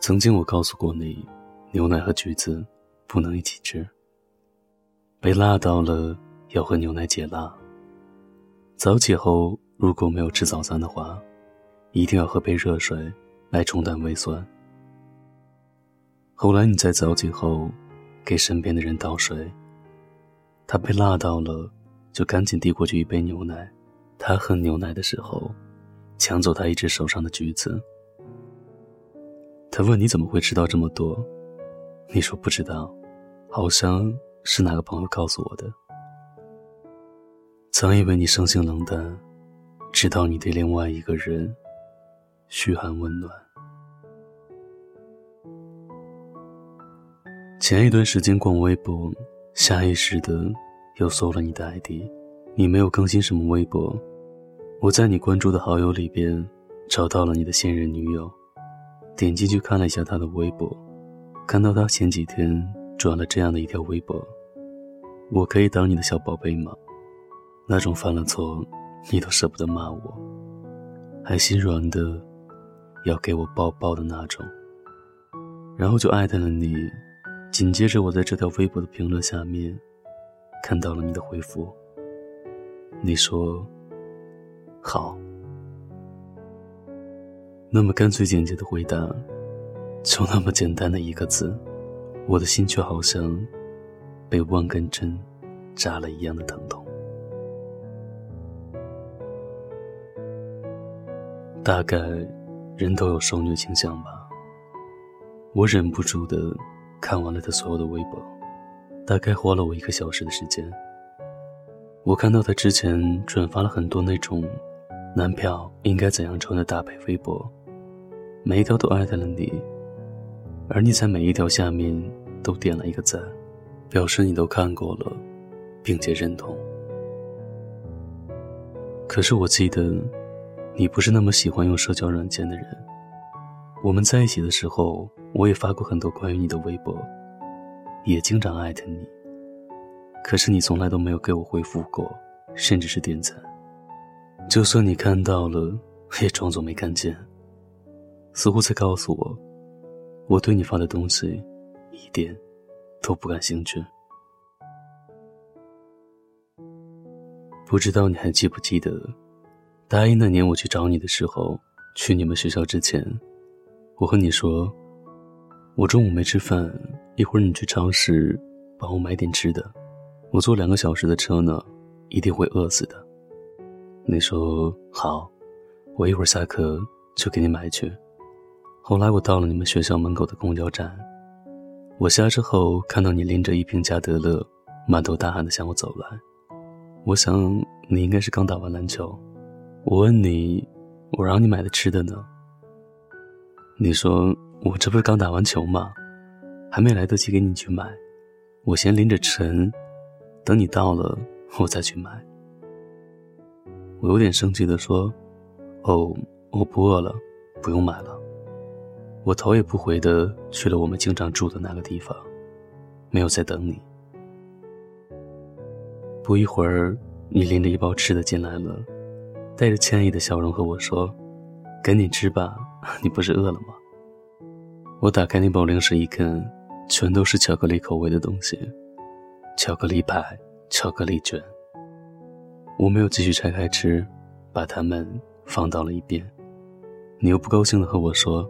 曾经我告诉过你，牛奶和橘子不能一起吃。被辣到了要喝牛奶解辣。早起后如果没有吃早餐的话，一定要喝杯热水来冲淡胃酸。后来你在早起后给身边的人倒水，他被辣到了，就赶紧递过去一杯牛奶。他喝牛奶的时候，抢走他一只手上的橘子。他问你怎么会知道这么多？你说不知道，好像是哪个朋友告诉我的。曾以为你生性冷淡，直到你对另外一个人嘘寒问暖。前一段时间逛微博，下意识的又搜了你的 ID。你没有更新什么微博，我在你关注的好友里边找到了你的现任女友。点进去看了一下他的微博，看到他前几天转了这样的一条微博：“我可以当你的小宝贝吗？那种犯了错，你都舍不得骂我，还心软的要给我抱抱的那种。”然后就艾特了你。紧接着，我在这条微博的评论下面看到了你的回复。你说：“好。”那么干脆简洁的回答，就那么简单的一个字，我的心却好像被万根针扎了一样的疼痛。大概人都有受虐倾向吧。我忍不住的看完了他所有的微博，大概花了我一个小时的时间。我看到他之前转发了很多那种男票应该怎样穿的搭配微博。每一条都艾特了你，而你在每一条下面都点了一个赞，表示你都看过了，并且认同。可是我记得，你不是那么喜欢用社交软件的人。我们在一起的时候，我也发过很多关于你的微博，也经常艾特你。可是你从来都没有给我回复过，甚至是点赞。就算你看到了，也装作没看见。似乎在告诉我，我对你发的东西，一点都不感兴趣。不知道你还记不记得，大一那年我去找你的时候，去你们学校之前，我和你说，我中午没吃饭，一会儿你去超市帮我买点吃的，我坐两个小时的车呢，一定会饿死的。你说好，我一会儿下课就给你买去。后来我到了你们学校门口的公交站，我下车后看到你拎着一瓶加德乐，满头大汗的向我走来。我想你应该是刚打完篮球。我问你，我让你买的吃的呢？你说我这不是刚打完球吗？还没来得及给你去买，我先拎着沉，等你到了我再去买。我有点生气的说：“哦，我不饿了，不用买了。”我头也不回的去了我们经常住的那个地方，没有再等你。不一会儿，你拎着一包吃的进来了，带着歉意的笑容和我说：“赶紧吃吧，你不是饿了吗？”我打开那包零食一看，全都是巧克力口味的东西，巧克力派、巧克力卷。我没有继续拆开吃，把它们放到了一边。你又不高兴的和我说。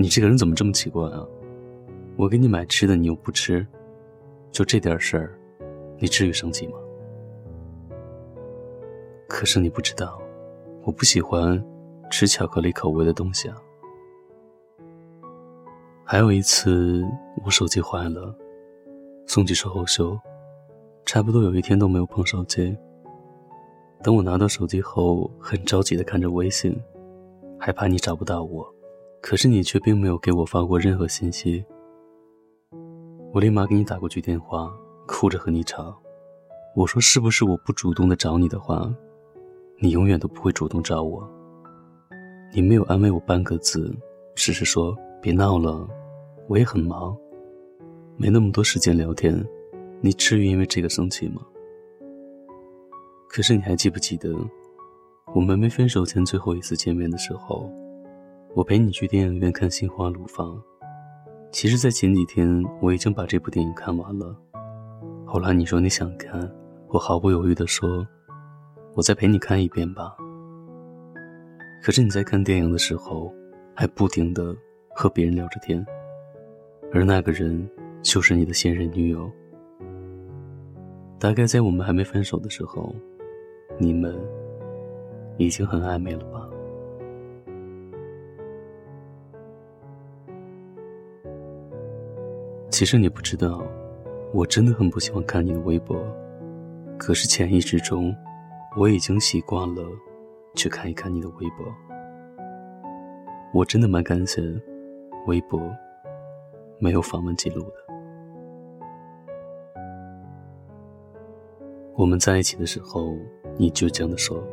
你这个人怎么这么奇怪啊！我给你买吃的，你又不吃，就这点事儿，你至于生气吗？可是你不知道，我不喜欢吃巧克力口味的东西啊。还有一次，我手机坏了，送去售后修，差不多有一天都没有碰手机。等我拿到手机后，很着急的看着微信，害怕你找不到我。可是你却并没有给我发过任何信息。我立马给你打过去电话，哭着和你吵。我说：“是不是我不主动的找你的话，你永远都不会主动找我？”你没有安慰我半个字，只是说：“别闹了，我也很忙，没那么多时间聊天。”你至于因为这个生气吗？可是你还记不记得，我们没分手前最后一次见面的时候？我陪你去电影院看《心花怒放》。其实，在前几天我已经把这部电影看完了。后来你说你想看，我毫不犹豫地说：“我再陪你看一遍吧。”可是你在看电影的时候还不停地和别人聊着天，而那个人就是你的现任女友。大概在我们还没分手的时候，你们已经很暧昧了吧？其实你不知道，我真的很不喜欢看你的微博，可是潜意识中，我已经习惯了去看一看你的微博。我真的蛮感谢微博没有访问记录的。我们在一起的时候，你倔强的说，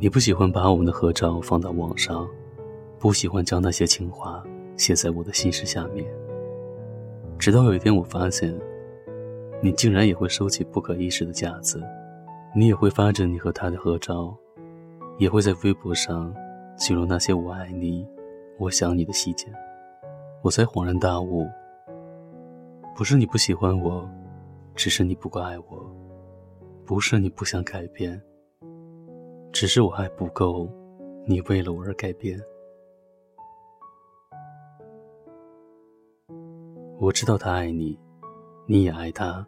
你不喜欢把我们的合照放到网上，不喜欢将那些情话写在我的信事下面。直到有一天，我发现，你竟然也会收起不可一世的架子，你也会发着你和他的合照，也会在微博上记录那些“我爱你”“我想你”的细节，我才恍然大悟：不是你不喜欢我，只是你不够爱我；不是你不想改变，只是我爱不够，你为了我而改变。我知道他爱你你也爱他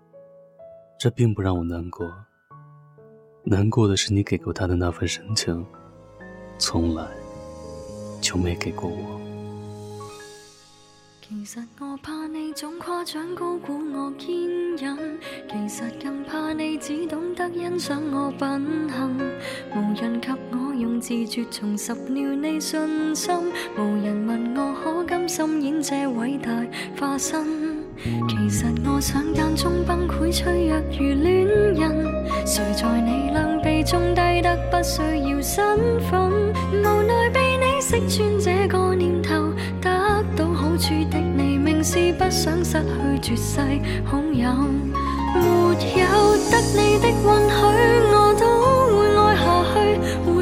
这并不让我难过难过的是你给过他的那份深情从来就没给过我其实我怕你总夸奖高估我坚忍其实更怕你只懂得欣赏我品行自绝重拾了你信心，無人問我可甘心演這偉大化身。其實我想间中崩潰，脆弱如戀人。誰在你两臂中低得不需要身份？無奈被你識穿這個念頭，得到好處的你，明是不想失去絕世好友。沒有得你的允許。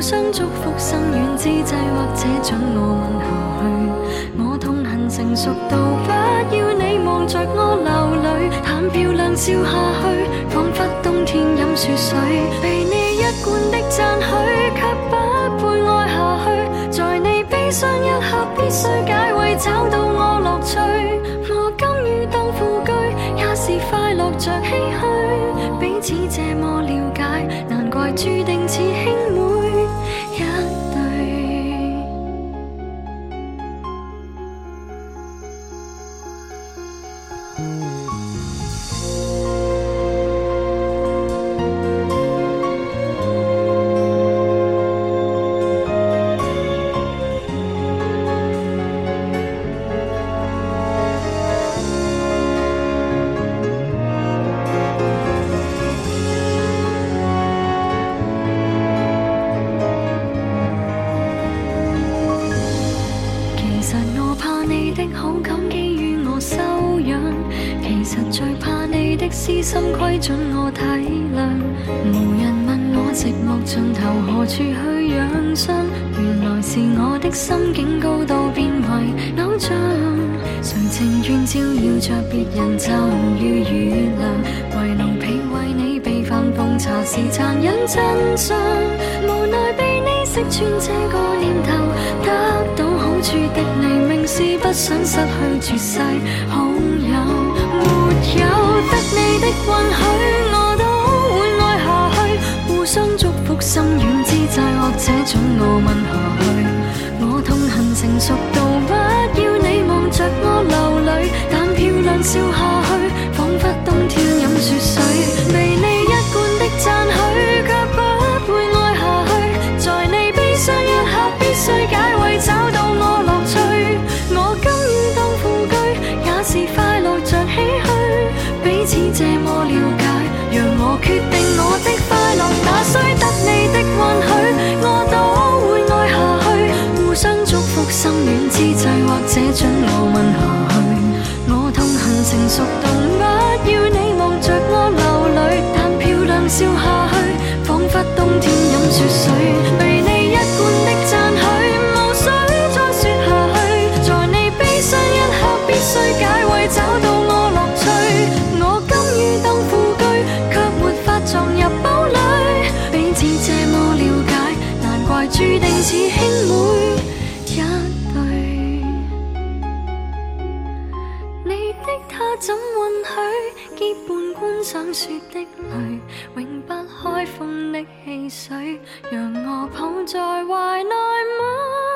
相祝福，心软之际，或者准我吻下去。我痛恨成熟到不要你望着我流泪，談漂亮笑下去，仿佛冬天饮雪水。被你一贯的赞许，却不配爱下去。在你悲伤一刻，必须解慰，找到我乐趣。我甘于当副居，也是快乐着唏嘘。彼此这么了解，难怪注定似兄妹。心規準我體諒，無人問我寂寞盡頭何處去養傷。原來是我的心境高度變為偶像，誰情願照耀着別人就如月亮？為奴婢為你被翻奉茶是殘忍真相，無奈被你識穿這個念頭，得到好處的你，明是不想失去絕世好友，没有。的允许，我都会爱下去。互相祝福，心软之际或者準我問下去。我痛恨成熟到不要你望着我流泪，但漂亮笑。下似兄妹一对，你的他怎允许结伴观赏雪的泪，永不开封的汽水，让我抱在怀内吗？